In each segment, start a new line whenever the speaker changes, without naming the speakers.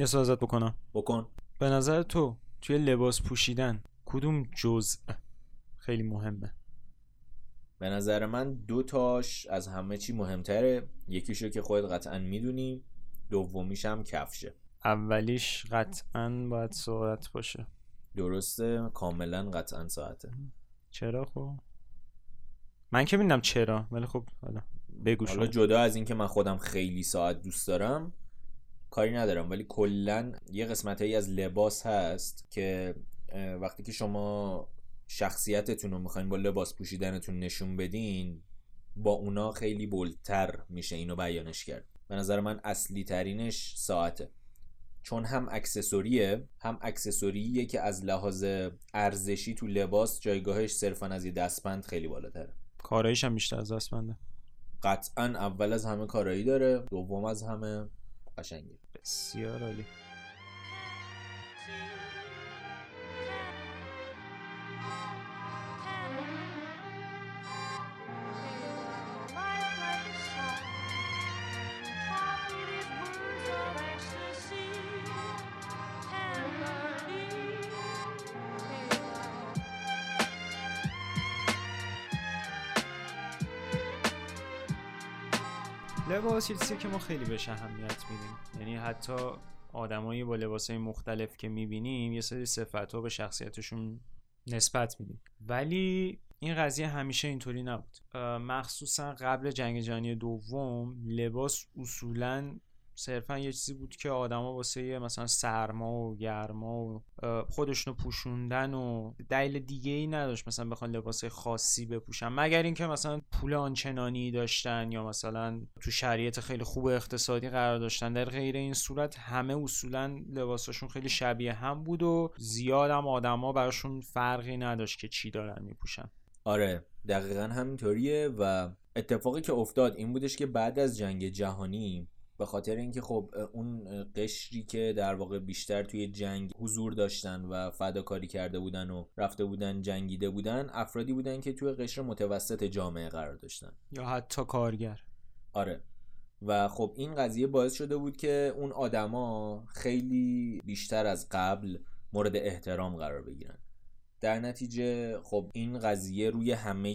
یه سوال ازت بکنم.
بکن.
به نظر تو توی لباس پوشیدن کدوم جزء خیلی مهمه؟
به نظر من دو تاش از همه چی مهمتره. یکیشو که خودت قطعا می‌دونی دومیش هم کفشه.
اولیش قطعا باید سرعت باشه.
درسته کاملا قطعا ساعته.
چرا خب؟ من که می‌دونم چرا ولی خب حالا بگو
حالا. جدا از اینکه من خودم خیلی ساعت دوست دارم کاری ندارم ولی کلا یه قسمت از لباس هست که وقتی که شما شخصیتتون رو می‌خواین با لباس پوشیدنتون نشون بدین با اونا خیلی بلتر میشه اینو بیانش کرد. به نظر من اصلی ترینش ساعته. چون هم اکسسوریه هم اکسسوریه که از لحاظ ارزشی تو لباس جایگاهش صرفا از یه دستبند خیلی بالاتره.
کاراییش هم بیشتر از دستمنده
قطعا اول از همه کارایی داره دوم از همه قشنگه
بسیار عالی. لباس یه که ما خیلی بهش اهمیت میدیم. یعنی حتی آدمایی با لباسهای مختلف که می‌بینیم یه سری صفت ها به شخصیتشون نسبت میدیم. ولی این قضیه همیشه اینطوری نبود. مخصوصا قبل جنگ جهانی دوم لباس اصولا صرفا یه چیزی بود که آدما واسه مثلا سرما و گرما و خودشونو پوشوندن و دلیل دیگه ای نداشت مثلا بخوان لباس خاصی بپوشن. مگر اینکه مثلا پول آنچنانی داشتن یا مثلا تو شرایط خیلی خوب اقتصادی قرار داشتن. در غیر این صورت همه اصولا لباساشون خیلی شبیه هم بود و زیاد هم آدما براشون فرقی نداشت که چی دارن میپوشن.
آره دقیقا همینطوریه و اتفاقی که افتاد این بودش که بعد از جنگ جهانی به خاطر اینکه خب اون قشری که در واقع بیشتر توی جنگ حضور داشتن و فداکاری کرده بودن و رفته بودن جنگیده بودن افرادی بودن که توی قشر متوسط جامعه قرار داشتن.
یا حتی کارگر.
آره. و خب این قضیه باعث شده بود که اون آدما خیلی بیشتر از قبل مورد احترام قرار بگیرن. در نتیجه خب این قضیه روی همه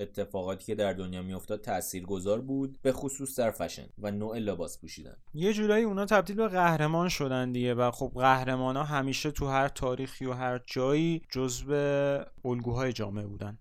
اتفاقاتی که در دنیا میافتاد تاثیرگذار بود به خصوص در فشن و نوع لباس پوشیدن.
یه جورایی اونا تبدیل به قهرمان شدن دیگه و خب قهرمان ها همیشه تو هر تاریخی و هر جایی جزو الگوهای جامعه بودن.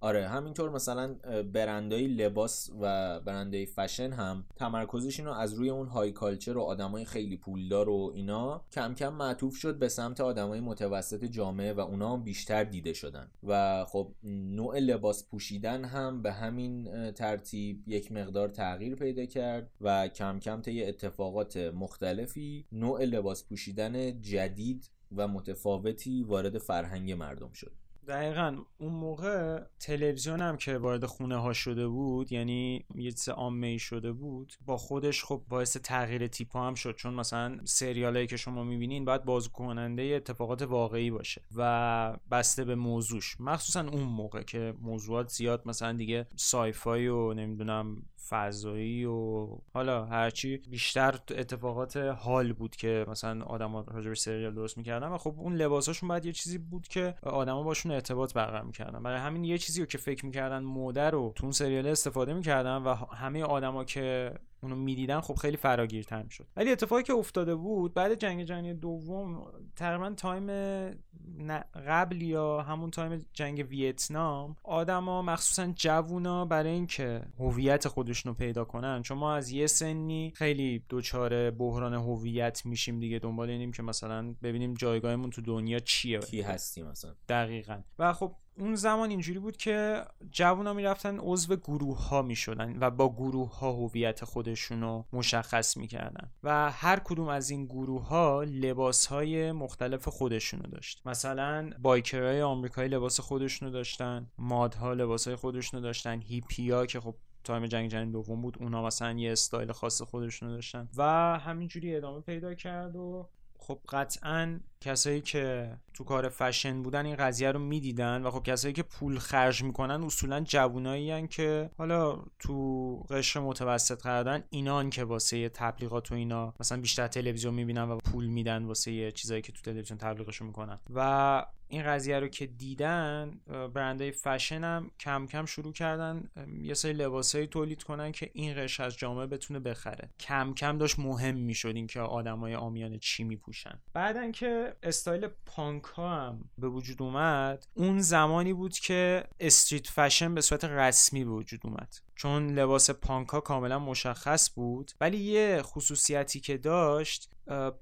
آره همینطور مثلا برندهای لباس و برندهای فشن هم تمرکزشون رو از روی اون های کالچر و آدمای خیلی پولدار و اینا کم کم معطوف شد به سمت آدمای متوسط جامعه و اونا هم بیشتر دیده شدن. و خب نوع لباس پوشیدن هم به همین ترتیب یک مقدار تغییر پیدا کرد و کم کم طی اتفاقات مختلفی نوع لباس پوشیدن جدید و متفاوتی وارد فرهنگ مردم شد.
دقیقا. اون موقع تلویزیون هم که وارد خونه ها شده بود یعنی یه چیز عامه شده بود با خودش خب باعث تغییر تیپ هم شد. چون مثلا سریال هایی که شما می‌بینین باید بازگو کننده اتفاقات واقعی باشه و بسته به موضوعش. مخصوصا اون موقع که موضوعات زیاد مثلا دیگه سایفای و نمی‌دونم فضایی و حالا هرچی بیشتر اتفاقات حال بود که مثلا آدما راجع به سریال درست می‌کردن و خب اون لباساشون باید یه چیزی بود که آدما باشون ارتباط برقرار می‌کردن. برای همین یه چیزی رو که فکر می‌کردن مده رو تو اون سریال استفاده می‌کردن و همه آدما که اونو می‌دیدن خب خیلی فراگیرتر می‌شد. ولی اتفاقی که افتاده بود بعد جنگ جهانی دوم تقریبا time قبل یا همون time جنگ ویتنام آدما مخصوصا جوونا برای اینکه هویت خودشونو پیدا کنن. چون ما از یه سنی خیلی دچار بحران هویت میشیم دیگه. دنبال اینیم که مثلا ببینیم جایگاهمون تو دنیا چیه.
کی هستیم مثلا؟
دقیقا. و خب اون زمان اینجوری بود که جوونا می‌رفتن عضو گروه ها می‌شدن و با گروه ها هویت خودشون رو مشخص می‌کردن و هر کدوم از این گروه ها لباس های مختلف خودشونو داشت. مثلا biker های آمریکایی لباس خودشونو داشتن mod ها لباس های خودشونو داشتن هیپیا که خب time جنگ جهانی دوم بود اونا مثلا یه استایل خاص خودشونو داشتن و همینجوری ادامه پیدا کرد و خب قطعا کسایی که تو کار فشن بودن این قضیه رو می‌دیدن و خب کسایی که پول خرج می‌کنن اصولا جوونایی که حالا تو قشر متوسط قرار اینان که واسه تبلیغات و اینا مثلا بیشتر تلویزیون می‌بینن و پول میدن واسه چیزایی که تو تلویزیون تبلیغشون می‌کنن. و این قضیه رو که دیدن برندهای فشن هم کم کم شروع کردن یه سری لباسایی تولید کنن که این قشر از جامعه بتونه بخره. کم کم داشت مهم می‌شد اینکه آدمای عامیانه چی میپوشن. بعدن که style punk ها هم به وجود اومد اون زمانی بود که street fashion به صورت رسمی به وجود اومد. چون لباس پانک ها کاملا مشخص بود ولی یه خصوصیتی که داشت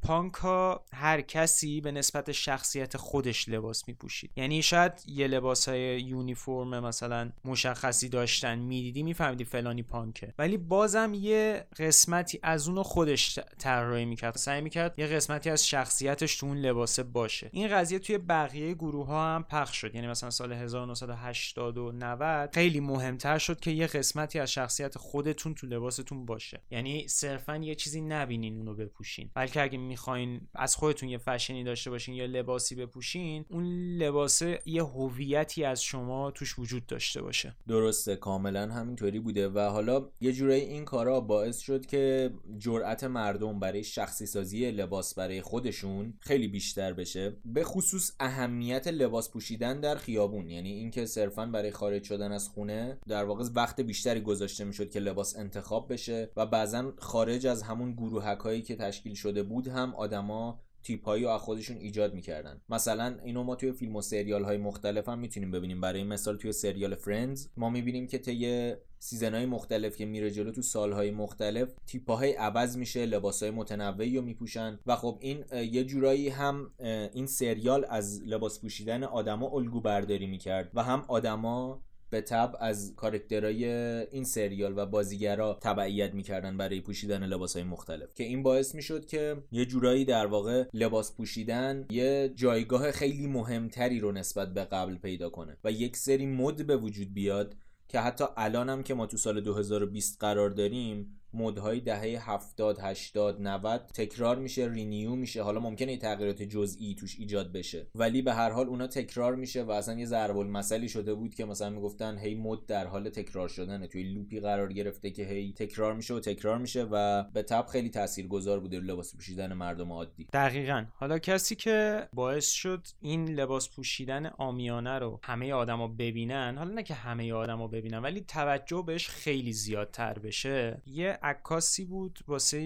پانک ها هر کسی به نسبت شخصیت خودش لباس می پوشید یعنی شاید یه لباس های یونیفرم مثلا مشخصی داشتن می‌دیدی میفهمیدی فلانی پانکه. ولی بازم یه قسمتی از اونو خودش طراحی می‌کرد. سعی می‌کرد یه قسمتی از شخصیتش تو اون لباسه باشه. این قضیه توی بقیه گروه ها هم پخش شد. یعنی مثلا سال 1980 و 90 خیلی مهمتر شد که یه قسمتی از شخصیت خودتون تو لباستون باشه. یعنی صرفا یه چیزی نبینین اونو بپوشین. بلکه که اگه می‌خواین از خودتون یه فشنی داشته باشین یا لباسی بپوشین اون لباسه یه هویتی از شما توش وجود داشته باشه.
درسته کاملا همینطوری بوده و حالا یه جورایی این کارا باعث شد که جرأت مردم برای شخصی سازی لباس برای خودشون خیلی بیشتر بشه. به خصوص اهمیت لباس پوشیدن در خیابون. یعنی اینکه صرفا برای خارج شدن از خونه در واقع وقت بیشتری گذاشته می‌شد که لباس انتخاب بشه و بعضا خارج از همون گروهک هایی که تشکیل شده بود هم آدما تیپایی از خودشون ایجاد می‌کردن. مثلا اینو ما توی فیلم و سریال های مختلف هم می‌تونیم ببینیم. برای مثال توی سریال فرندز ما می‌بینیم که طی season های مختلف که میره جلو تو سالهای مختلف تیپاهاشون عوض میشه لباس های متنوعی رو میپوشن و خب این یه جورایی هم این سریال از لباس پوشیدن آدما الگو برداری می‌کرد و هم آدما به تبع از کارکترهای این سریال و بازیگرا تبعیت می‌کردن برای پوشیدن لباسهای مختلف. که این باعث می‌شد که یه جورایی در واقع لباس پوشیدن یه جایگاه خیلی مهمتری رو نسبت به قبل پیدا کنه و یک سری مد به وجود بیاد که حتی الان هم که ما تو سال 2020 قرار داریم مدهای دهه 70 80 90 تکرار میشه renew میشه. حالا ممکنه تغییرات جزئی توش ایجاد بشه. ولی به هر حال اونا تکرار میشه و اصلا یه ضرب المثلی شده بود که مثلا می‌گفتن هی مد در حال تکرار شدنه. توی loop ی قرار گرفته که هی تکرار میشه و تکرار میشه و به تبع خیلی تاثیرگذار بوده لباس پوشیدن مردم عادی.
دقیقا. حالا کسی که باعث شد این لباس پوشیدن عامیانه رو همه آدما ببینن حالا نه که همه آدما ببینن ولی توجه بهش خیلی زیادتر بشه یه عکاسی بود واسه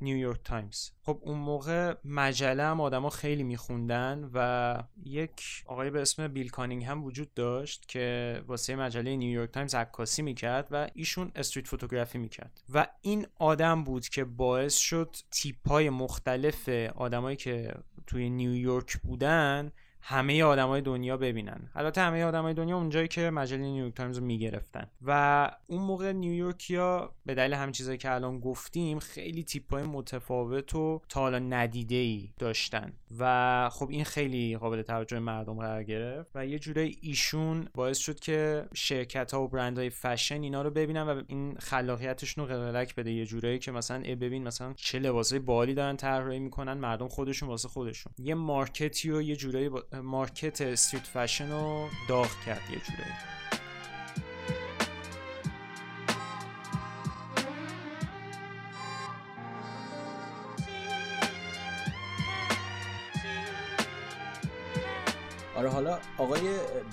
نیویورک تایمز. خب اون موقع مجله هم آدما خیلی میخوندن و یک آقای به اسم بیل کانینگهام وجود داشت که واسه مجله نیویورک تایمز عکاسی می‌کرد و ایشون street photography می‌کرد. و این آدم بود که باعث شد تیپ های مختلف آدمایی که توی نیویورک بودن همه آدمای دنیا ببینن. البته همه آدمای دنیا اونجایی که مجله نیویورک تایمز رو می‌گرفتن. و اون موقع نیویورکیا به دلیل همین چیزایی که الان گفتیم خیلی تیپ های متفاوت و تا حالا ندیده ای داشتن. و خب این خیلی قابل توجه مردم قرار گرفت و یه جوری ایشون باعث شد که شرکت ها و برند های فشن اینا رو ببینن و این خلاقیتشون رو قلقلک بده. یه جورایی که مثلا اِ ببین مثلا چه لباسای باحالی دارن طراحی می‌کنن مردم خودشون واسه خودشون. یه market ی و یه جورایی. market street fashion رو داغ کرد یه جورایی.
آره حالا آقای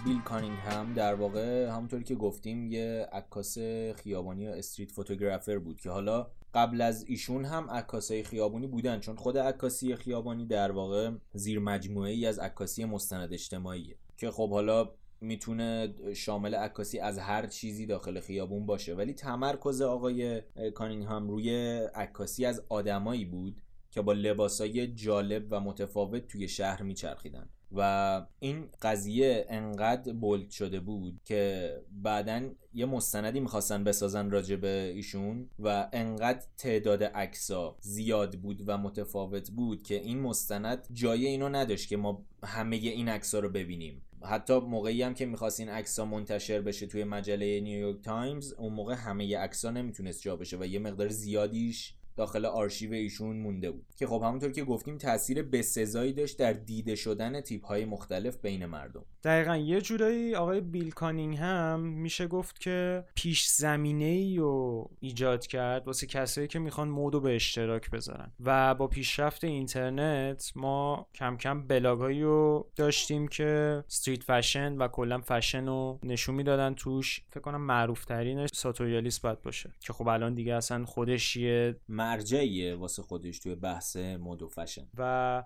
بیل کانینگهام در واقع همونطوری که گفتیم یه عکاس خیابانی یا street photographer بود که حالا قبل از ایشون هم عکاسای خیابانی بودن چون خود عکاسی خیابانی در واقع زیر مجموعه ای از عکاسی مستند اجتماعیه که خب حالا می‌تونه شامل عکاسی از هر چیزی داخل خیابون باشه. ولی تمرکز آقای کانینگهام روی عکاسی از آدمایی بود که با لباسای جالب و متفاوت توی شهر میچرخیدن. و این قضیه انقدر bold شده بود که بعدا یه مستندی می‌خواستن بسازن راجع به ایشون و انقدر تعداد عکسا زیاد بود و متفاوت بود که این مستند جای اینو نداشت که ما همه این عکسا رو ببینیم. حتی موقعی هم که می‌خواست این عکس منتشر بشه توی مجله نیویورک تایمز اون موقع همه عکسا نمی‌تونست جا بشه و یه مقدار زیادیش داخل آرشیو ایشون مونده بود. که خب همونطور که گفتیم تاثیر بسزایی داشت در دیده شدن تیپ های مختلف بین مردم.
دقیقا یه جورایی آقای بیل هم میشه گفت که پیش زمینه ای رو ایجاد کرد واسه کسایی که می‌خوان مودو به اشتراک بذارن. و با پیشرفت اینترنت ما کم کم بلاگایی رو داشتیم که استریت فشن و کلا فشن رو نشون می‌دادن توش. فکر کنم معروف ترینش ساتوریالیست باید باشه. که خب الان دیگه اصلا خودش یه
مرجعیه واسه خودش توی بحث مد و فشن.
و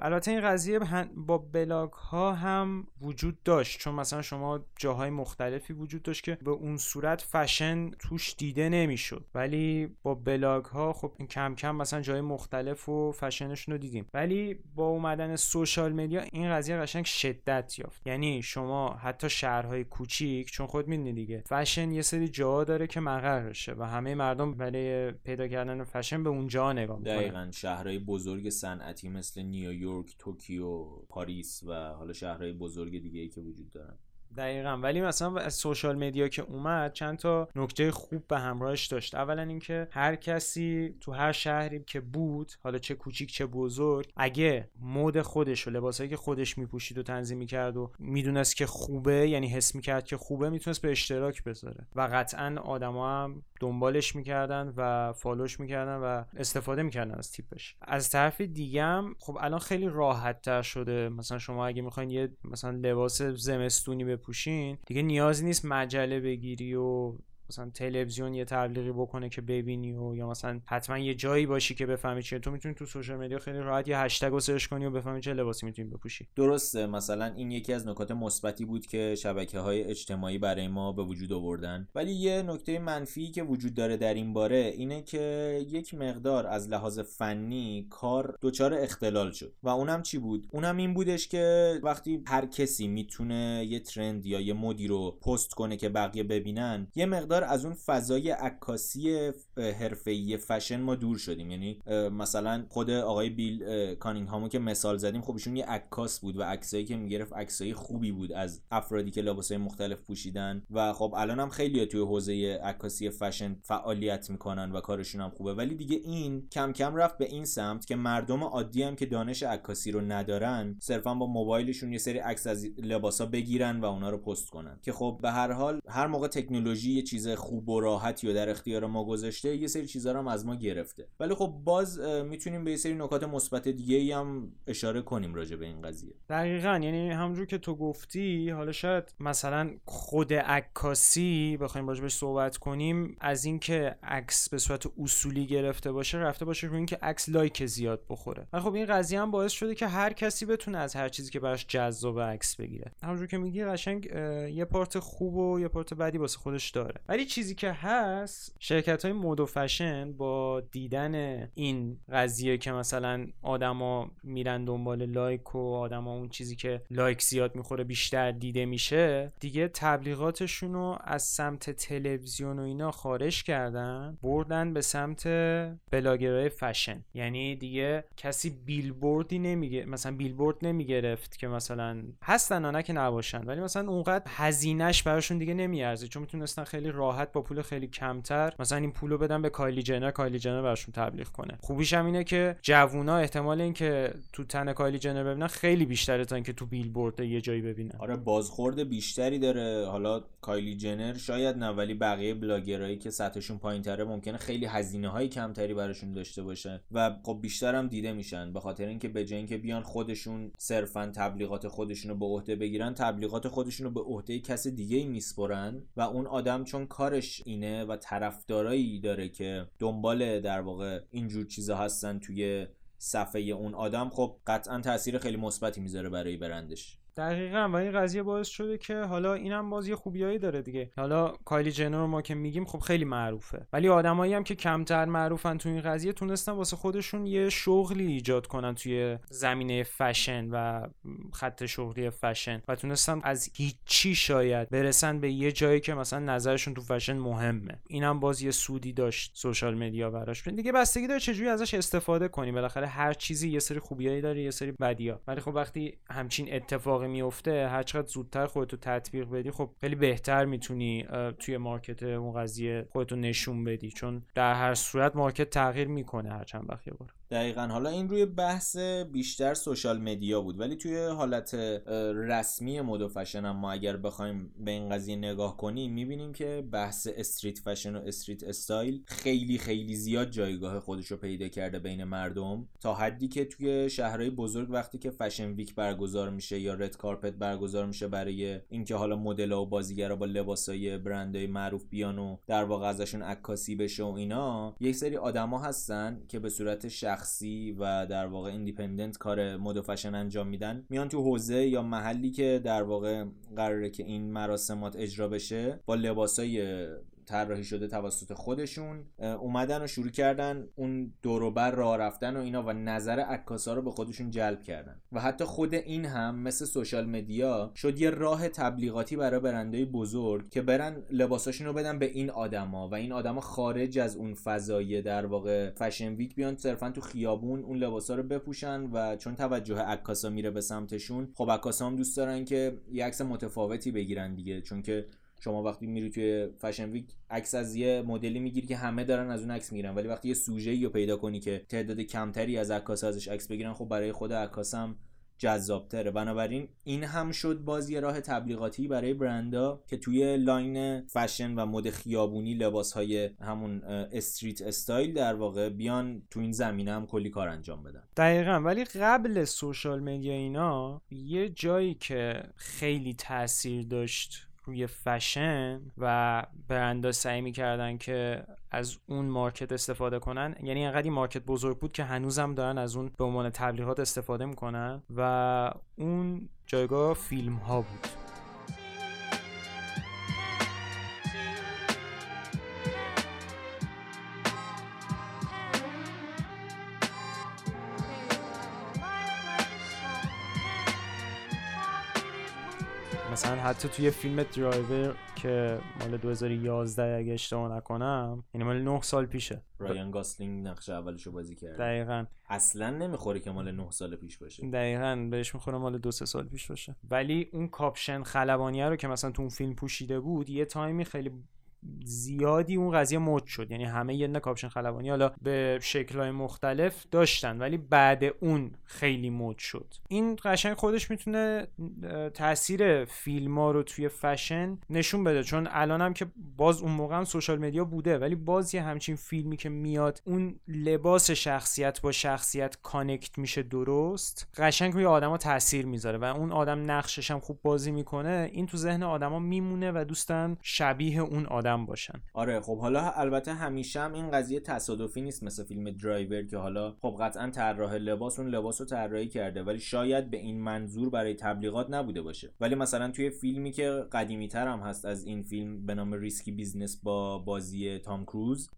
البته این قضیه با بلاگ ها هم وجود داشت چون مثلا شما جاهای مختلفی وجود داشت که به اون صورت فشن توش دیده نمی‌شد. ولی با بلاگ ها خب کم کم مثلا جای مختلف و فشنشون رو دیدیم. ولی با اومدن social media این قضیه قشنگ شدت یافت. یعنی شما حتی شهرهای کوچیک چون خود می‌دونی دیگه فشن یه سری جا داره که مقرشه و همه مردم برای پیدا کردن فشن به اونجا نگاه می‌کنن
دقیقا شهرهای بزرگ صنعتی مثل نیویورک توکیو پاریس و حالا شهرهای بزرگ دیگه ای که وجود دارن.
دقیقا. ولی مثلا از social media که اومد چند تا نکته خوب به همراهش داشت. اولا اینکه هر کسی تو هر شهری که بود حالا چه کوچیک چه بزرگ اگه mood خودش و لباسایی که خودش میپوشید و تنظیم می‌کرد و می‌دونست که خوبه یعنی حس می‌کرد که خوبه می‌تونست به اشتراک بذاره. و قطعا آدما هم دنبالش می‌کردن و follow ش می‌کردن و استفاده می‌کردن از تیپش. از طرف دیگه خب الان خیلی راحت تر شده. مثلا شما اگه می‌خواین یه مثلا لباس زمستونی بپوشین دیگه نیازی نیست مجله بگیری و مثلا تلویزیون یه تبلیغی بکنه که ببینی و یا مثلا حتما یه جایی باشی که بفهمی چیه. تو می‌تونی تو social media خیلی راحت یه hashtag رو search کنی و بفهمی چه لباسی می‌تونی بپوشی.
درسته. مثلا این یکی از نکات مثبتی بود که شبکه های اجتماعی برای ما به وجود آوردن. ولی یه نکته منفی که وجود داره در این باره اینه که یک مقدار از لحاظ فنی کار دچار اختلال شد. و اونم چی بود؟ اونم این بودش که وقتی هر کسی می‌تونه یه trend یا یه مدی رو پست کنه که بقیه ببینن یه مقدار از اون فضای عکاسی حرفه‌ای فشن ما دور شدیم. یعنی مثلا خود آقای بیل کانینگهامو که مثال زدیم خب ایشون یه عکاس بود و عکسایی که می‌گرفت عکسای خوبی بود از افرادی که لباسای مختلف پوشیدن. و خب الان هم خیلی توی حوزه عکاسی فشن فعالیت می‌کنن و کارشون هم خوبه. ولی دیگه این کم کم رفت به این سمت که مردم عادی هم که دانش عکاسی رو ندارن صرفا با موبایلشون یه سری عکس از لباسا بگیرن و اونا رو پست کنن. که خب به هر حال هر موقع تکنولوژی یه چیز خوب و راحتی و در اختیار ما گذاشته یه سری چیزا رو هم از ما گرفته. ولی خب باز می‌تونیم به یه سری نکات مثبت دیگه هم اشاره کنیم راجع به این قضیه.
دقیقا. یعنی همونجور که تو گفتی حالا شاید مثلا خود عکاسی بخوایم راجبش صحبت کنیم از اینکه عکس به صورت اصولی گرفته باشه رفته باشه روی اینکه عکس لایک زیاد بخوره. ولی خب این قضیه هم باعث شده که هر کسی بتونه از هر چیزی که براش جذاب عکس بگیره. همونجور که میگی قشنگ یه پارت خوب و یه پارت بدی واسه خودش داره. ولی چیزی که هست شرکت های مود و فشن با دیدن این قضیه که مثلا آدما میرن دنبال لایک و آدما اون چیزی که لایک زیاد می‌خوره بیشتر دیده میشه دیگه تبلیغاتشون رو از سمت تلویزیون و اینا خارج کردن بردن به سمت بلاگرهای فشن. یعنی دیگه کسی بیلبوردی نمیگه مثلا بیلبورد نمی‌گرفت که مثلا هستن نه که نباشن. ولی مثلا اونقدر هزینهش براشون دیگه نمیارزه چون می‌تونستن خیلی راحت با پول خیلی کمتر مثلا این پولو بدن به کایلی جنر کایلی جنر براشون تبلیغ کنه. خوبیش هم اینه که جوونا احتمال اینکه تو تن کایلی جنر ببینن خیلی بیشتره تا اینکه تو بیلبورد یه جایی ببینن.
آره بازخورد بیشتری داره. حالا کایلی جنر شاید نه ولی بقیه بلاگرایی که سطحشون پایینتره ممکنه خیلی هزینه های کمتری براشون داشته باشه و خب بیشتر هم دیده میشن. به خاطر اینکه به جای اینکه بیان خودشون صرفا تبلیغات خودشون رو به عهده بگیرن تبلیغات خودشون رو به عهده کس دیگه میسپرن و اون آدم چون کارش اینه و طرفدارایی داره که دنبال در واقع اینجور چیزا هستن توی صفحه اون آدم خب قطعا تاثیر خیلی مثبتی می‌ذاره برای برندش.
دقیقا. و این قضیه باعث شده که حالا اینم باز یه خوبیایی داره دیگه. حالا کایلی جنر ما که میگیم خب خیلی معروفه. ولی آدمایی هم که کمتر معروفن تو این قضیه تونستن واسه خودشون یه شغلی ایجاد کنن توی زمینه فشن و خط شغلی فشن و تونستن از هیچی شاید برسن به یه جایی که مثلا نظرشون تو فشن مهمه. اینم باز یه سودی داشت سوشال مدیا براش. دیگه بستگی داره چجوری ازش استفاده کنی بالاخره هر چیزی یه سری خوبیایی داره یه سری بدیا ولی خب وقتی همچین اتفاق اتفاقی میفته هر چقدر زودتر خودتو تطبیق بدی خب خیلی بهتر می‌تونی توی market اون قضیه خودتو نشون بدی. چون در هر صورت market تغییر می‌کنه هر چند وقت یه بار.
دقیقا. حالا این روی بحث بیشتر social media بود ولی توی حالت رسمی مد و فشن هم ما اگر بخوایم به این قضیه نگاه کنیم می‌بینیم که بحث street fashion و street style خیلی خیلی زیاد جایگاه خودش رو پیدا کرده بین مردم. تا حدی که توی شهرهای بزرگ وقتی که fashion week برگزار میشه یا red carpet برگزار میشه برای اینکه حالا مدل و بازیگرا با لباسای برندهای معروف بیان و در واقع ازشون عکاسی بشه و اینا یک سری آدما هستن که به صورت شخصی و در واقع independent کار مد و فشن انجام میدن. میان تو حوزه یا محلی که در واقع قراره که این مراسمات اجرا بشه با لباسای طراحی شده توسط خودشون اومدن و شروع کردن اون دوروبر راه رفتن و اینا و نظر عکاسا رو به خودشون جلب کردن. و حتی خود این هم مثل social media شد یه راه تبلیغاتی برای برندهای بزرگ که برن لباساشون رو بدن به این آدما و این آدما خارج از اون فضای در واقع fashion week بیان صرفا تو خیابون اون لباسا رو بپوشن و چون توجه عکاسا میره به سمتشون خب عکاسا هم دوست دارن که یه عکس متفاوتی بگیرن دیگه چون که شما وقتی میری توی fashion week عکس از یه مدلی می‌گیری که همه دارن از اون عکس می‌گیرن. ولی وقتی یه سوژه رو پیدا کنی که تعداد کمتری از عکاس ازش عکس بگیرن خب برای خود عکاس هم جذابتره. بنابراین این هم شد باز یه راه تبلیغاتی برای برندا که توی line fashion و مد خیابونی لباس های همون street style در واقع بیان تو این زمینه هم کلی کار انجام بدن.
دقیقا. ولی قبل social media اینا یه جایی که خیلی تاثیر داشت روی فشن و برندا سعی می‌کردن که از اون مارکت استفاده کنن. یعنی انقدر این مارکت بزرگ بود که هنوزم دارن از اون به عنوان تبلیغات استفاده می‌کنن و اون جایگاه فیلم ها بود. مثلا حتی توی فیلم درایور که مال 2011 اگه اشتباه نکنم یعنی مال 9 سال پیشه.
رایان گاسلینگ نقش اولشو بازی کرد.
دقیقا.
اصلا نمی‌خوره که مال 9 سال پیش باشه.
دقیقا بهش می‌خوره مال دو سه سال پیش باشه. ولی اون کاپشن خلبانیه رو که مثلا تو اون فیلم پوشیده بود یه تایمی خیلی زیادی اون قضیه مد شد. یعنی همه یه کاپشن خلبانی حالا به شکلهای مختلف داشتن ولی بعد اون خیلی مد شد. این قشنگ خودش می‌تونه تاثیر فیلم ها رو توی فشن نشون بده. چون الان هم که باز اون موقع هم social media بوده ولی باز یه همچین فیلمی که میاد اون لباس شخصیت با شخصیت connect میشه درست. قشنگ روی آدما تاثیر می‌ذاره و اون آدم نقشش هم خوب بازی می‌کنه. این تو ذهن آدما میمونه و دوست دارن شبیه اون آدم باشن.
آره خب حالا البته همیشه هم این قضیه تصادفی نیست مثل فیلم درایور که حالا خب قطعا طراح لباس اون لباس رو طراحی کرده ولی شاید به این منظور برای تبلیغات نبوده باشه. ولی مثلا توی فیلمی که قدیمی تر هم هست از این فیلم به نام Risky Business با بازی تام کروز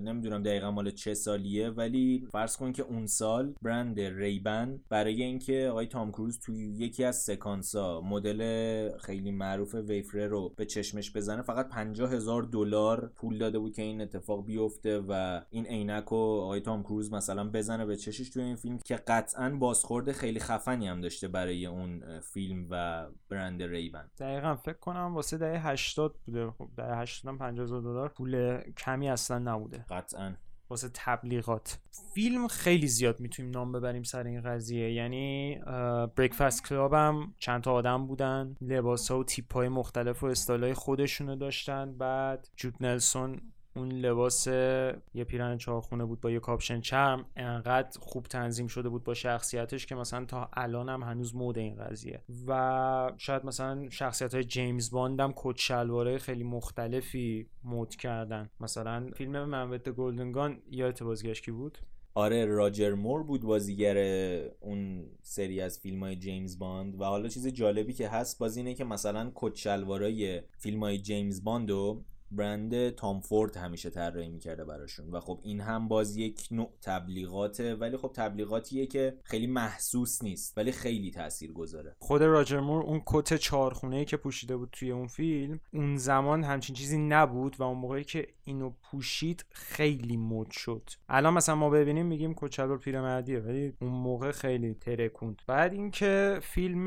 نمی‌دونم دقیقا مال چه سالیه ولی فرض کن که اون سال برند ریبن برای اینکه آقای تام کروز توی یکی از سکانسا مدل خیلی معروف ویفره رو به چشمش بزنه فقط 50 هزار دلار پول داده بود که این اتفاق بیفته و این عینک و آقای تام کروز مثلا بزنه به چشش توی این فیلم که قطعا بازخورد خیلی خفنی هم داشته برای اون فیلم و برند ریبن.
دقیقا فکر کنم واسه دهه 80 بوده. خب دهه 80 50 دلار پول کمی اصلا نبوده.
قطعا.
واسه تبلیغات. فیلم خیلی زیاد می‌تونیم نام ببریم سر این قضیه. یعنی Breakfast Club هم چند تا آدم بودن لباس ها و تیپ های مختلف و استایل خودشونو داشتن. بعد جود نلسون اون لباس یه پیرن چهارخونه بود با یه کاپشن چرم انقدر خوب تنظیم شده بود با شخصیتش که مثلا تا الان هم هنوز مده این قضیه. و شاید مثلا شخصیت های جیمز باند هم کت شلواره خیلی مختلفی مد کردن. مثلا فیلم Man with the Golden Gun یا بازیگرش کی بود؟
آره راجر مور بود بازیگر اون سری از فیلم های جیمز باند. و حالا چیز جالبی که هست باز اینه که مثلا کت شلوارای فیلم های جیمز باند برند تام فورد همیشه طراحی می‌کرده براشون. و خب این هم باز یک نوع تبلیغاته ولی خب تبلیغاتیه که خیلی محسوس نیست ولی خیلی تاثیر گذاره.
خود راجر مور اون کت چهارخونه که پوشیده بود توی اون فیلم اون زمان همچین چیزی نبود و اون موقعی که اینو پوشید خیلی مد شد. الان مثلا ما ببینیم میگیم کت شلوار پیرمردیه ولی اون موقع خیلی ترکوند. بعد اینکه فیلم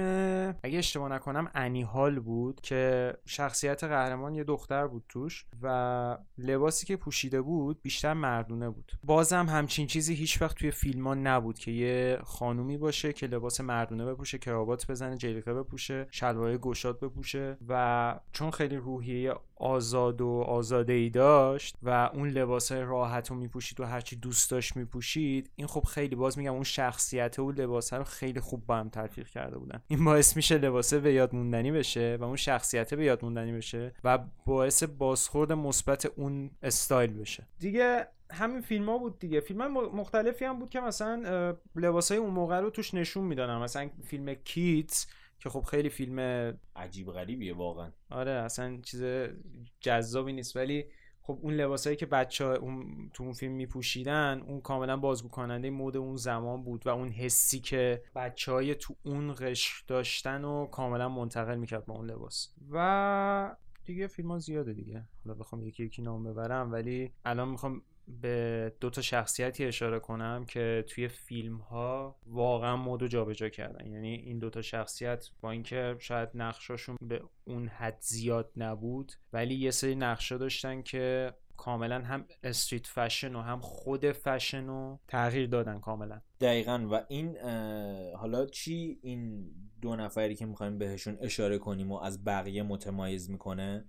اگه اشتباه نکنم انیهال بود که شخصیت قهرمان یه دختر بود توش. و لباسی که پوشیده بود بیشتر مردونه بود. بازم همچین چیزی هیچ وقت توی فیلم ها نبود که یه خانومی باشه که لباس مردونه بپوشه کراوات بزنه جلیقه بپوشه شلوار گشاد بپوشه و چون خیلی روحیه آزاد و آزاده ای داشت و اون لباس راحت رو میپوشید و هرچی دوست داشت میپوشید این خب خیلی باز میگم اون شخصیت و لباسه رو خیلی خوب با هم تلفیق کرده بودن. این باعث میشه لباسه به یاد موندنی بشه و اون شخصیت به یاد موندنی بشه و باعث بازخورد مثبت اون استایل بشه. دیگه همین فیلم ها بود دیگه. فیلم مختلفی هم بود که مثلا لباس های اون موقع رو توش نشون می‌دادن. مثلا فیلم کیتس که خب خیلی فیلم
عجیب غریبیه واقعا.
آره اصلا چیز جذابی نیست. ولی خب اون لباسایی که بچه ها اون تو اون فیلم میپوشیدن اون کاملا بازگو کننده مود اون زمان بود و اون حسی که بچه های تو اون قشر داشتن و کاملا منتقل می‌کرد با اون لباس. و دیگه فیلم ها زیاده دیگه. حالا بخوام یکی یکی نام ببرم ولی الان می‌خوام به دو تا شخصیتی اشاره کنم که توی فیلم ها واقعا مود جابجا کردن. یعنی این دو تا شخصیت با اینکه شاید نقشاشون به اون حد زیاد نبود ولی یه سری نقشه داشتن که کاملا هم استریت فشن و هم خود فشن رو تغییر دادن کاملا.
دقیقا. و این حالا چی این دو نفری که می‌خوایم بهشون اشاره کنیم و از بقیه متمایز می‌کنه؟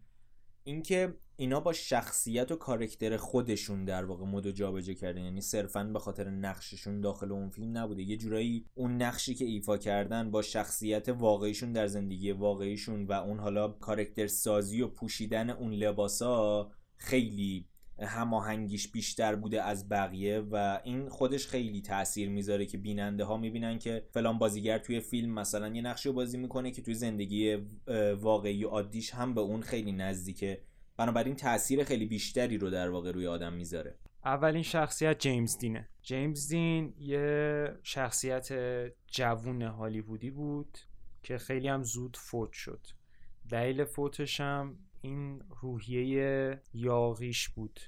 اینکه اینا با شخصیت و کارکتر خودشون در واقع مد جابجا کردن. یعنی صرفا به خاطر نقششون داخل اون فیلم نبوده. یه جورایی اون نقشی که ایفا کردن با شخصیت واقعیشون در زندگی واقعیشون و اون حالا کارکتر سازی و پوشیدن اون لباسا خیلی هماهنگیش بیشتر بوده از بقیه و این خودش خیلی تاثیر می‌ذاره که بیننده ها می‌بینن که فلان بازیگر توی فیلم مثلا یه نقشی بازی می‌کنه که توی زندگی واقعی عادیش هم به اون خیلی نزدیکه. بنابراین تاثیر خیلی بیشتری رو در واقع روی آدم می‌ذاره.
اولین شخصیت جیمز دینه. جیمز دین یه شخصیت جوون هالیوودی بود که خیلی هم زود فوت شد. دلیل فوتش هم این روحیه یاغیش بود.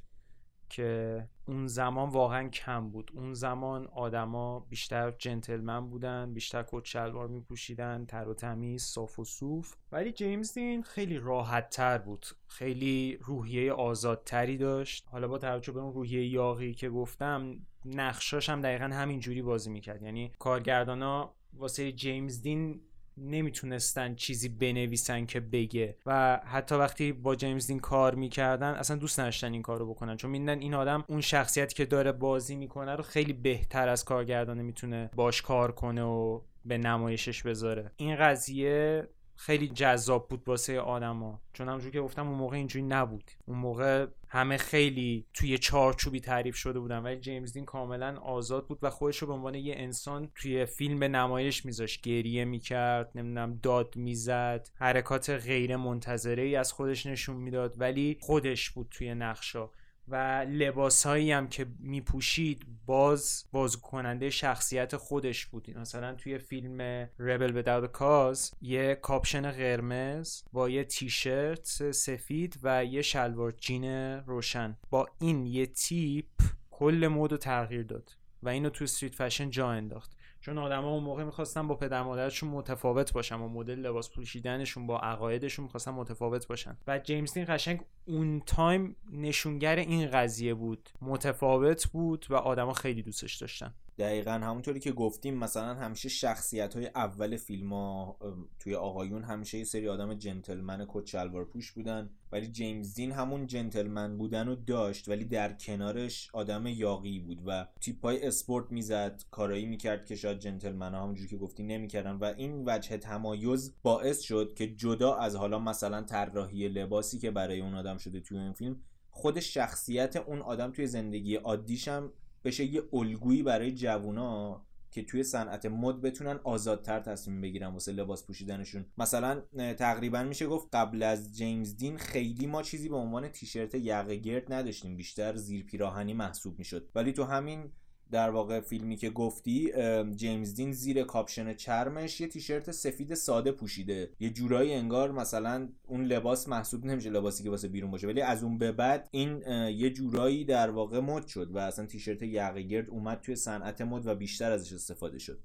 که اون زمان واقعا کم بود. اون زمان آدما بیشتر جنتلمن بودن بیشتر کت شلوار می پوشیدن تر و تمیز صاف و صوف. ولی جیمز دین خیلی راحت تر بود. خیلی روحیه آزادتری داشت. حالا با توجه به اون روحیه یاقی که گفتم نقشاش هم دقیقا همینجوری بازی می‌کرد. یعنی کارگردانا واسه جیمز دین نمی‌تونستن چیزی بنویسن که بگه. و حتی وقتی با جیمز دین کار می‌کردن اصلا دوست نداشتن این کارو بکنن. چون میدن این آدم اون شخصیتی که داره بازی می‌کنه رو خیلی بهتر از کارگردانه می‌تونه باش کار کنه و به نمایشش بذاره. این قضیه خیلی جذاب بود واسه آدما. چون همونجور که گفتم اون موقع اینجوری نبود. اون موقع همه خیلی توی چارچوبی تعریف شده بودن. ولی جیمز دین کاملا آزاد بود و خودش رو به عنوان یه انسان توی فیلم به نمایش میذاشت. گریه می‌کرد نمی‌دونم داد می‌زد. حرکات غیر منتظره ای از خودش نشون می‌داد. ولی خودش بود توی نقشا و لباسهایی هم که میپوشید باز بازگو کننده شخصیت خودش بود. مثلا توی فیلم Rebel Without a Cause یه کاپشن قرمز با یه تیشرت سفید و یه شلوار جین روشن. با این یه تیپ کل مد تغییر داد و اینو تو street fashion جا انداخت. چون آدما اون موقع می‌خواستن با پدر مادرشون متفاوت باشن و مدل لباس پوشیدنشون با عقایدشون می‌خواستن متفاوت باشن. و جیمز دین قشنگ اون time نشونگر این قضیه بود. متفاوت بود و آدما خیلی دوستش داشتن.
دقیقا همونطوری که گفتیم مثلا همیشه شخصیت های اول فیلم ها توی آقایون همیشه یه سری آدم جنتلمن کت پوش بودن. ولی جیمز دین همون جنتلمن بودن رو داشت ولی در کنارش آدم یاغی بود و تیپ های اسپورت می‌زد کارایی می‌کرد که شاید جنتلمن ها همونجوری که گفتی نمی‌کردن. و این وجه تمایز باعث شد که جدا از حالا مثلا طراحی لباسی که برای اون آدم شده توی این فیلم خود شخصیت اون آدم توی زندگی عادیش هم بشه یه الگویی برای جوونا که توی صنعت مد بتونن آزادتر تصمیم بگیرن واسه لباس پوشیدنشون. مثلا تقریبا میشه گفت قبل از جیمز دین خیلی ما چیزی به عنوان تیشرت یقه گرد نداشتیم. بیشتر زیر پیراهنی محسوب می‌شد. ولی تو همین در واقع فیلمی که گفتی جیمز دین زیر کاپشن چرمش یه تیشرت سفید ساده پوشیده. یه جورایی انگار مثلا اون لباس محسوب نمیشه لباسی که واسه بیرون باشه. ولی از اون به بعد این یه جورایی در واقع مد شد و اصلا تیشرت یقه گرد اومد توی صنعت مد و بیشتر ازش استفاده شد.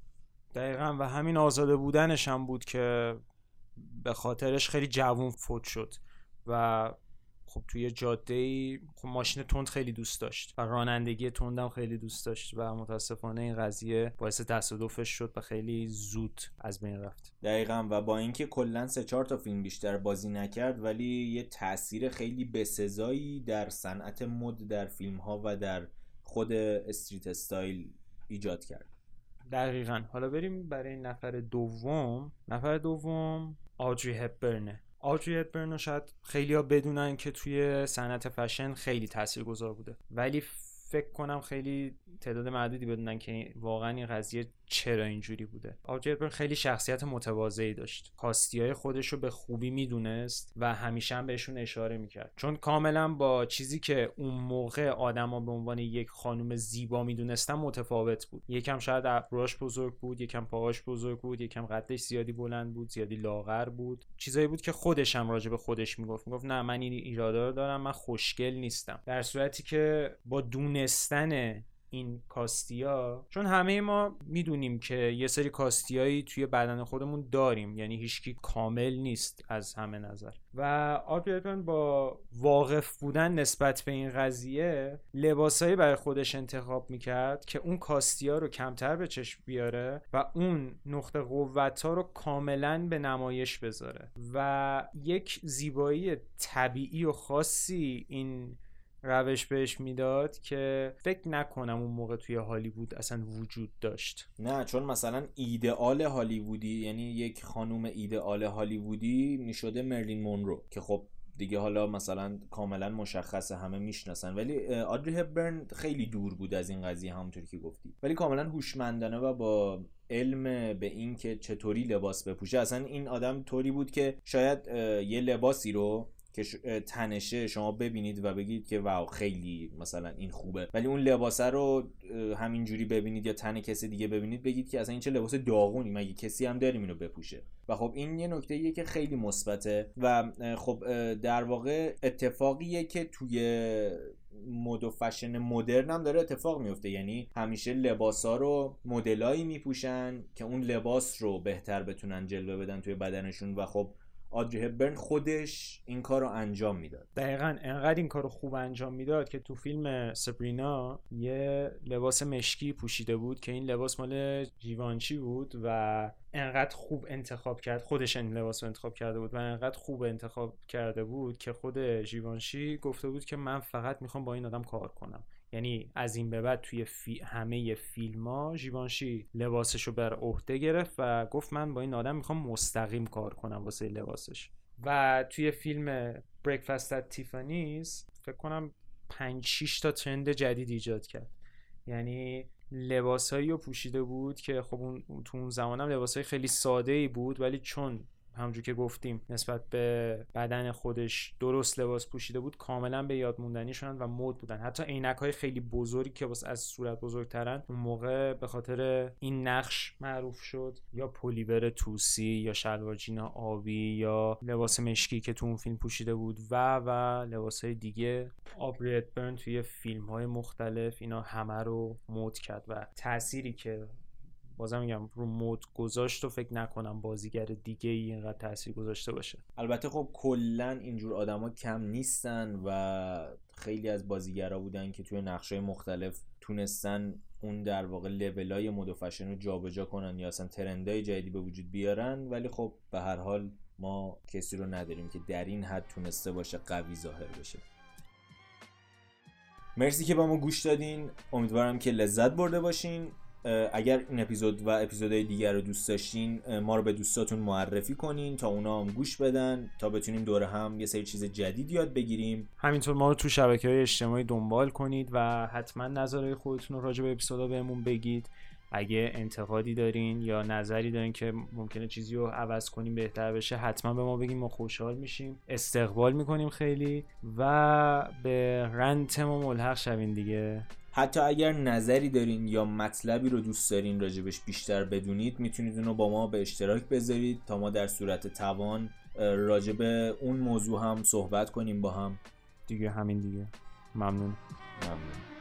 دقیقا. و همین آزاده بودنش هم بود که به خاطرش خیلی جوون فوت شد و خب توی جاده ای خب ماشین تند خیلی دوست داشت و رانندگی تندم خیلی دوست داشت و متاسفانه این قضیه باعث تصادفش شد و خیلی زود از بین رفت.
دقیقا و با اینکه کلا سه چهار تا فیلم بیشتر بازی نکرد ولی یه تاثیر خیلی بسزایی در صنعت مد در فیلم ها و در خود استریت استایل ایجاد کرد.
دقیقا. حالا بریم برای نفر دوم. نفر دوم آجری هپبرنه. آدری هپبرن شاید خیلی ها بدونن که توی صنعت فشن خیلی تاثیرگذار بوده. ولی فکر کنم خیلی تعداد معدودی بدونن که واقعا این قضیه چرا اینجوری بوده. آبجر خیلی شخصیت متواضعی داشت. کاستی های خودش رو به خوبی می‌دونست و همیشه هم بهشون اشاره می‌کرد. چون کاملا با چیزی که اون موقع آدما به عنوان یک خانم زیبا می‌دونستن متفاوت بود. یکم شاید ابروش بزرگ بود یکم پاهاش بزرگ بود یکم قدش زیادی بلند بود زیادی لاغر بود. چیزایی بود که خودش هم راجع به خودش می‌گفت. می‌گفت نه من این ایرادا دارم من خوشگل نیستم. در صورتی که با دونستن این کاستیا چون همه ما می‌دونیم که یه سری کاستیایی توی بدن خودمون داریم یعنی هیچکی کامل نیست از همه نظر. و آپریتمن با واقف بودن نسبت به این قضیه لباسایی برای خودش انتخاب می‌کرد که اون کاستیا رو کمتر به چشم بیاره و اون نقطه قوت ها رو کاملا به نمایش بذاره. و یک زیبایی طبیعی و خاصی این روش بهش می‌داد که فکر نکنم اون موقع توی هالیوود اصلا وجود داشت.
نه چون مثلا ایدئال هالیوودی یعنی یک خانوم ایدئال هالیوودی می‌شده مرلین مونرو که خب دیگه حالا مثلا کاملا مشخصه همه می‌شناسن. ولی آدری هبرن خیلی دور بود از این قضیه همونطوری که گفتی. ولی کاملا هوشمندانه و با علم به این که چطوری لباس بپوشه اصلا این آدم طوری بود که شاید یه لباسی رو که تنشه شما ببینید و بگید که واو خیلی مثلا این خوبه. ولی اون لباسه رو همینجوری ببینید یا تن کسی دیگه ببینید بگید که اصلا این چه لباس داغونی مگه کسی هم داریم اینو بپوشه؟ و خب این یه نکته یه که خیلی مثبته و خب در واقع اتفاقیه که توی مد و فشن مدرن هم داره اتفاق میفته. یعنی همیشه لباس ها رو مدلایی میپوشن که اون لباس رو بهتر بتونن جلوه بدن توی بدنشون و خب آدری هبرن خودش این کار رو انجام می‌داد.
دقیقا انقدر این کار رو خوب انجام می‌داد که تو فیلم سبرینا یه لباس مشکی پوشیده بود که این لباس مال جیوانچی بود و انقدر خوب انتخاب کرد خودش این لباس رو انتخاب کرده بود و انقدر خوب انتخاب کرده بود که خود جیوانشی گفته بود که من فقط می‌خوام با این آدم کار کنم. یعنی از این به بعد توی فی... همه فیلم ها جیوانشی لباسش رو بر عهده گرفت و گفت من با این آدم می‌خوام مستقیم کار کنم واسه لباسش. و توی فیلم بریکفاست ات تیفانیز فکر کنم 5 6 تا ترند جدید ایجاد کرد. یعنی لباسایی رو پوشیده بود که خب اون تو اون زمانم لباسای خیلی ساده ای بود ولی چون همونجور که گفتیم نسبت به بدن خودش درست لباس پوشیده بود کاملا به یاد موندنی شدن و مد بودن. حتی عینک های خیلی بزرگی که واسه از صورت بزرگترن اون موقع به خاطر این نقش معروف شد. یا پلیور توسی یا شلوار جینا آبی یا لباس مشکی که تو اون فیلم پوشیده بود و و لباس های دیگه. آبریت برن توی فیلم های مختلف اینا همه رو مد کرد و تأثیری که بازم میگم رو مود گذاشت و فکر نکنم بازیگر دیگه ای اینقدر تاثیر گذاشته باشه.
البته خب کلا اینجور آدما کم نیستن و خیلی از بازیگرا بودن که توی نقشه مختلف تونستن اون در واقع لولای مد و فشن رو جابجا کنن یا اصلا ترندای جدیدی به وجود بیارن. ولی خب به هر حال ما کسی رو نداریم که در این حد تونسته باشه قوی ظاهر بشه. مرسی که با ما گوش دادین. امیدوارم که لذت برده باشین. اگر این اپیزود و اپیزودهای دیگر رو دوست داشتین ما رو به دوستاتون معرفی کنین تا اونا هم گوش بدن تا بتونیم دور هم یه سری چیز جدید یاد بگیریم.
همینطور ما رو تو شبکه های اجتماعی دنبال کنید و حتما نظرهای خودتون رو راجع به اپیزودا بهمون بگید. اگه انتقادی دارین یا نظری دارین که ممکنه چیزی رو عوض کنیم بهتر بشه حتما به ما بگیم ما خوشحال میشیم. استقبال می‌کنیم خیلی و به رنت ما ملحق شوین دیگه.
حتی اگر نظری دارین یا مطلبی رو دوست دارین راجبش بیشتر بدونید می‌تونید اونو با ما به اشتراک بذارید تا ما در صورت توان راجب اون موضوع هم صحبت کنیم با هم.
دیگه همین دیگه. ممنون.
ممنون.